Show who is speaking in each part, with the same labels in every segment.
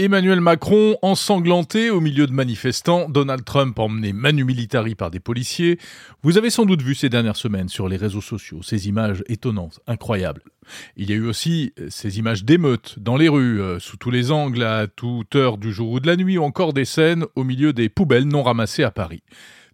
Speaker 1: Emmanuel Macron ensanglanté au milieu de manifestants, Donald Trump emmené manu militari par des policiers. Vous avez sans doute vu ces dernières semaines sur les réseaux sociaux ces images étonnantes, incroyables. Il y a eu aussi euh, ces images d'émeutes dans les rues, euh, sous tous les angles, à toute heure du jour ou de la nuit, ou encore des scènes au milieu des poubelles non ramassées à Paris.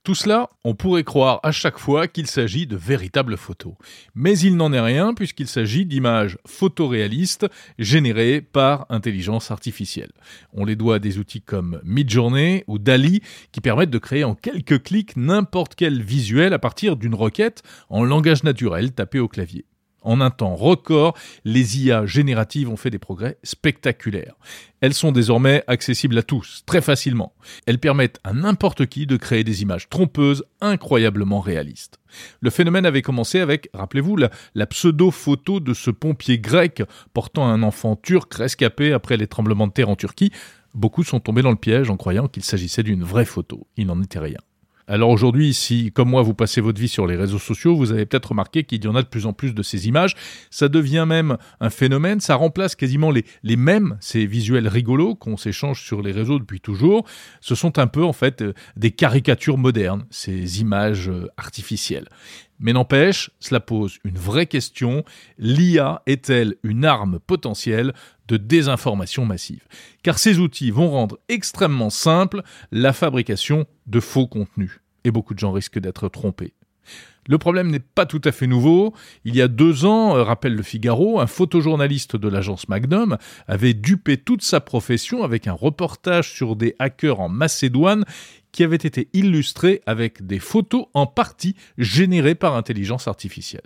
Speaker 1: Tout cela, on pourrait croire à chaque fois qu'il s'agit de véritables photos. Mais il n'en est rien puisqu'il s'agit d'images photoréalistes générées par intelligence artificielle. On les doit à des outils comme Midjourney ou DALI qui permettent de créer en quelques clics n'importe quel visuel à partir d'une requête en langage naturel tapé au clavier. En un temps record, les IA génératives ont fait des progrès spectaculaires. Elles sont désormais accessibles à tous, très facilement. Elles permettent à n'importe qui de créer des images trompeuses incroyablement réalistes. Le phénomène avait commencé avec, rappelez-vous, la, pseudo-photo de ce pompier grec portant un enfant turc rescapé après les tremblements de terre en Turquie. Beaucoup sont tombés dans le piège en croyant qu'il s'agissait d'une vraie photo. Il n'en était rien. Alors aujourd'hui, si comme moi vous passez votre vie sur les réseaux sociaux, vous avez peut-être remarqué qu'il y en a de plus en plus de ces images. Ça devient même un phénomène, ça remplace quasiment les, les mêmes, ces visuels rigolos qu'on s'échange sur les réseaux depuis toujours. Ce sont un peu en fait euh, des caricatures modernes, ces images euh, artificielles. Mais n'empêche, cela pose une vraie question. L'IA est-elle une arme potentielle de désinformation massive Car ces outils vont rendre extrêmement simple la fabrication de faux contenus. Et beaucoup de gens risquent d'être trompés. Le problème n'est pas tout à fait nouveau. Il y a deux ans, euh, rappelle le Figaro, un photojournaliste de l'agence Magnum avait dupé toute sa profession avec un reportage sur des hackers en Macédoine qui avait été illustré avec des photos en partie générées par intelligence artificielle.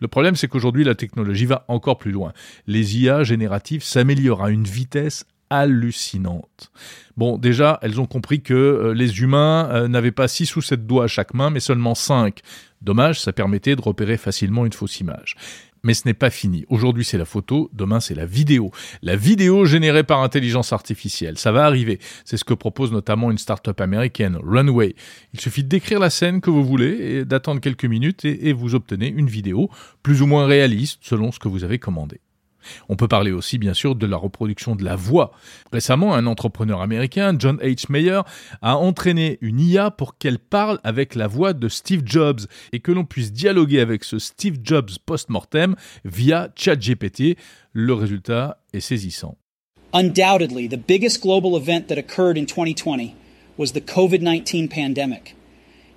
Speaker 1: Le problème, c'est qu'aujourd'hui, la technologie va encore plus loin. Les IA génératives s'améliorent à une vitesse hallucinante. Bon, déjà, elles ont compris que euh, les humains euh, n'avaient pas 6 ou 7 doigts à chaque main, mais seulement 5. Dommage, ça permettait de repérer facilement une fausse image. Mais ce n'est pas fini. Aujourd'hui, c'est la photo, demain, c'est la vidéo. La vidéo générée par intelligence artificielle, ça va arriver. C'est ce que propose notamment une start-up américaine, Runway. Il suffit d'écrire la scène que vous voulez et d'attendre quelques minutes et vous obtenez une vidéo plus ou moins réaliste selon ce que vous avez commandé. On peut parler aussi bien sûr de la reproduction de la voix. Récemment, un entrepreneur américain, John H. Mayer, a entraîné une IA pour qu'elle parle avec la voix de Steve Jobs et que l'on puisse dialoguer avec ce Steve Jobs post-mortem via ChatGPT. Le résultat est saisissant.
Speaker 2: Undoubtedly, the biggest global event that occurred in 2020 was the COVID-19 pandemic.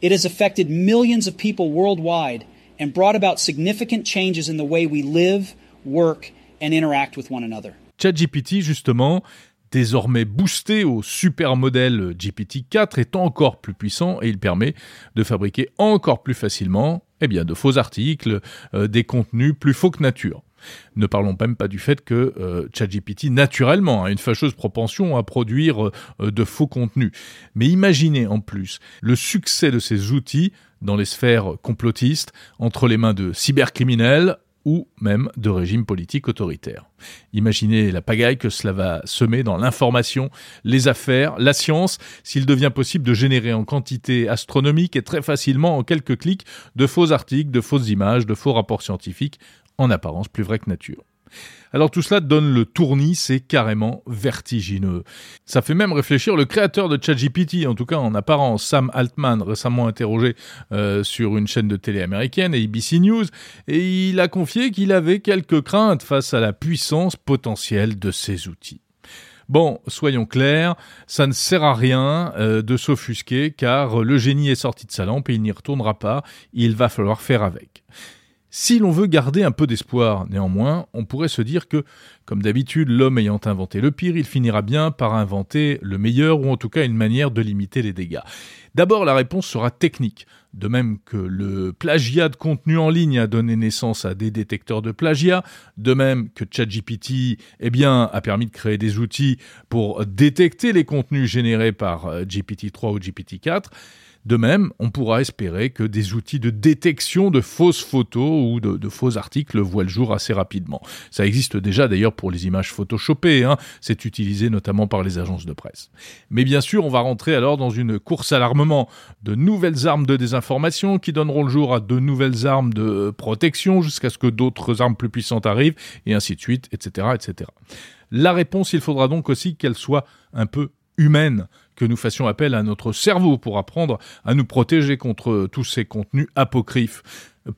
Speaker 2: It has affected millions of people worldwide and brought about significant changes in the way we live, work, and interact with one another.
Speaker 1: ChatGPT, justement, désormais boosté au super modèle GPT-4, est encore plus puissant et il permet de fabriquer encore plus facilement eh bien, de faux articles, euh, des contenus plus faux que nature. Ne parlons même pas du fait que euh, ChatGPT, naturellement, a une fâcheuse propension à produire euh, de faux contenus. Mais imaginez en plus le succès de ces outils dans les sphères complotistes, entre les mains de cybercriminels, ou même de régimes politiques autoritaires. Imaginez la pagaille que cela va semer dans l'information, les affaires, la science, s'il devient possible de générer en quantité astronomique et très facilement en quelques clics de faux articles, de fausses images, de faux rapports scientifiques, en apparence plus vrais que nature. Alors tout cela donne le tournis, c'est carrément vertigineux. Ça fait même réfléchir le créateur de ChatGPT, en tout cas en apparence, Sam Altman, récemment interrogé euh, sur une chaîne de télé américaine, ABC News, et il a confié qu'il avait quelques craintes face à la puissance potentielle de ces outils. Bon, soyons clairs, ça ne sert à rien euh, de s'offusquer car le génie est sorti de sa lampe et il n'y retournera pas, il va falloir faire avec. Si l'on veut garder un peu d'espoir, néanmoins, on pourrait se dire que, comme d'habitude, l'homme ayant inventé le pire, il finira bien par inventer le meilleur, ou en tout cas une manière de limiter les dégâts. D'abord, la réponse sera technique. De même que le plagiat de contenu en ligne a donné naissance à des détecteurs de plagiat, de même que ChatGPT eh a permis de créer des outils pour détecter les contenus générés par euh, GPT-3 ou GPT-4, De même, on pourra espérer que des outils de détection de fausses photos ou de, faux articles voient le jour assez rapidement. Ça existe déjà d'ailleurs pour les images photoshopées, hein. c'est utilisé notamment par les agences de presse. Mais bien sûr, on va rentrer alors dans une course à l'armement, de nouvelles armes de désinformation qui donneront le jour à de nouvelles armes de protection jusqu'à ce que d'autres armes plus puissantes arrivent, et ainsi de suite, etc., etc. La réponse, il faudra donc aussi qu'elle soit un peu humaine, que nous fassions appel à notre cerveau pour apprendre à nous protéger contre tous ces contenus apocryphes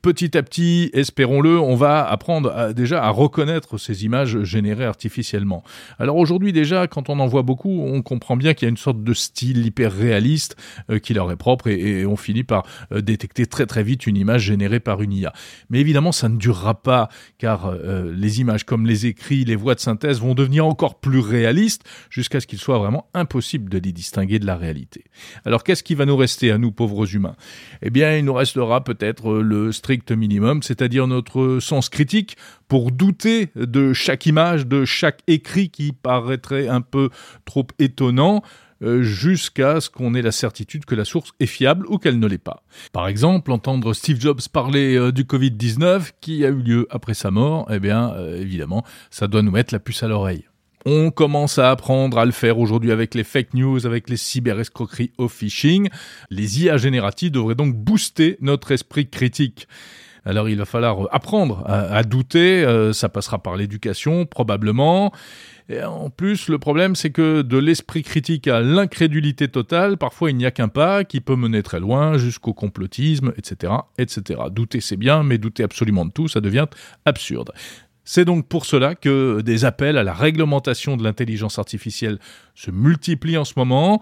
Speaker 1: petit à petit, espérons-le, on va apprendre déjà à reconnaître ces images générées artificiellement. Alors aujourd'hui déjà, quand on en voit beaucoup, on comprend bien qu'il y a une sorte de style hyper réaliste euh, qui leur est propre et, on finit par euh, détecter très très vite une image générée par une IA. Mais évidemment, ça ne durera pas car euh, les images comme les écrits, les voix de synthèse vont devenir encore plus réalistes jusqu'à ce qu'il soit vraiment impossible de les distinguer de la réalité. Alors qu'est-ce qui va nous rester à nous pauvres humains? Eh bien, il nous restera peut-être le strict minimum, c'est-à-dire notre sens critique pour douter de chaque image, de chaque écrit qui paraîtrait un peu trop étonnant, euh, jusqu'à ce qu'on ait la certitude que la source est fiable ou qu'elle ne l'est pas. Par exemple, entendre Steve Jobs parler euh, du Covid-19 qui a eu lieu après sa mort, eh bien, euh, évidemment, ça doit nous mettre la puce à l'oreille. On commence à apprendre à le faire aujourd'hui avec les fake news, avec les cyberescroqueries au phishing. Les IA génératives devraient donc booster notre esprit critique. Alors il va falloir apprendre à, douter, euh, ça passera par l'éducation probablement. Et en plus, le problème, c'est que de l'esprit critique à l'incrédulité totale, parfois il n'y a qu'un pas qui peut mener très loin jusqu'au complotisme, etc., etc. Douter, c'est bien, mais douter absolument de tout, ça devient absurde. C'est donc pour cela que des appels à la réglementation de l'intelligence artificielle se multiplient en ce moment.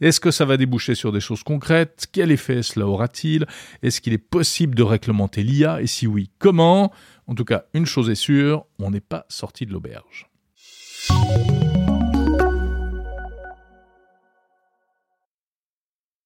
Speaker 1: Est-ce que ça va déboucher sur des choses concrètes? Quel effet cela aura-t-il? Est-ce qu'il est possible de réglementer l'IA Et si oui, comment? En tout cas, une chose est sûre, on n'est pas sorti de l'auberge.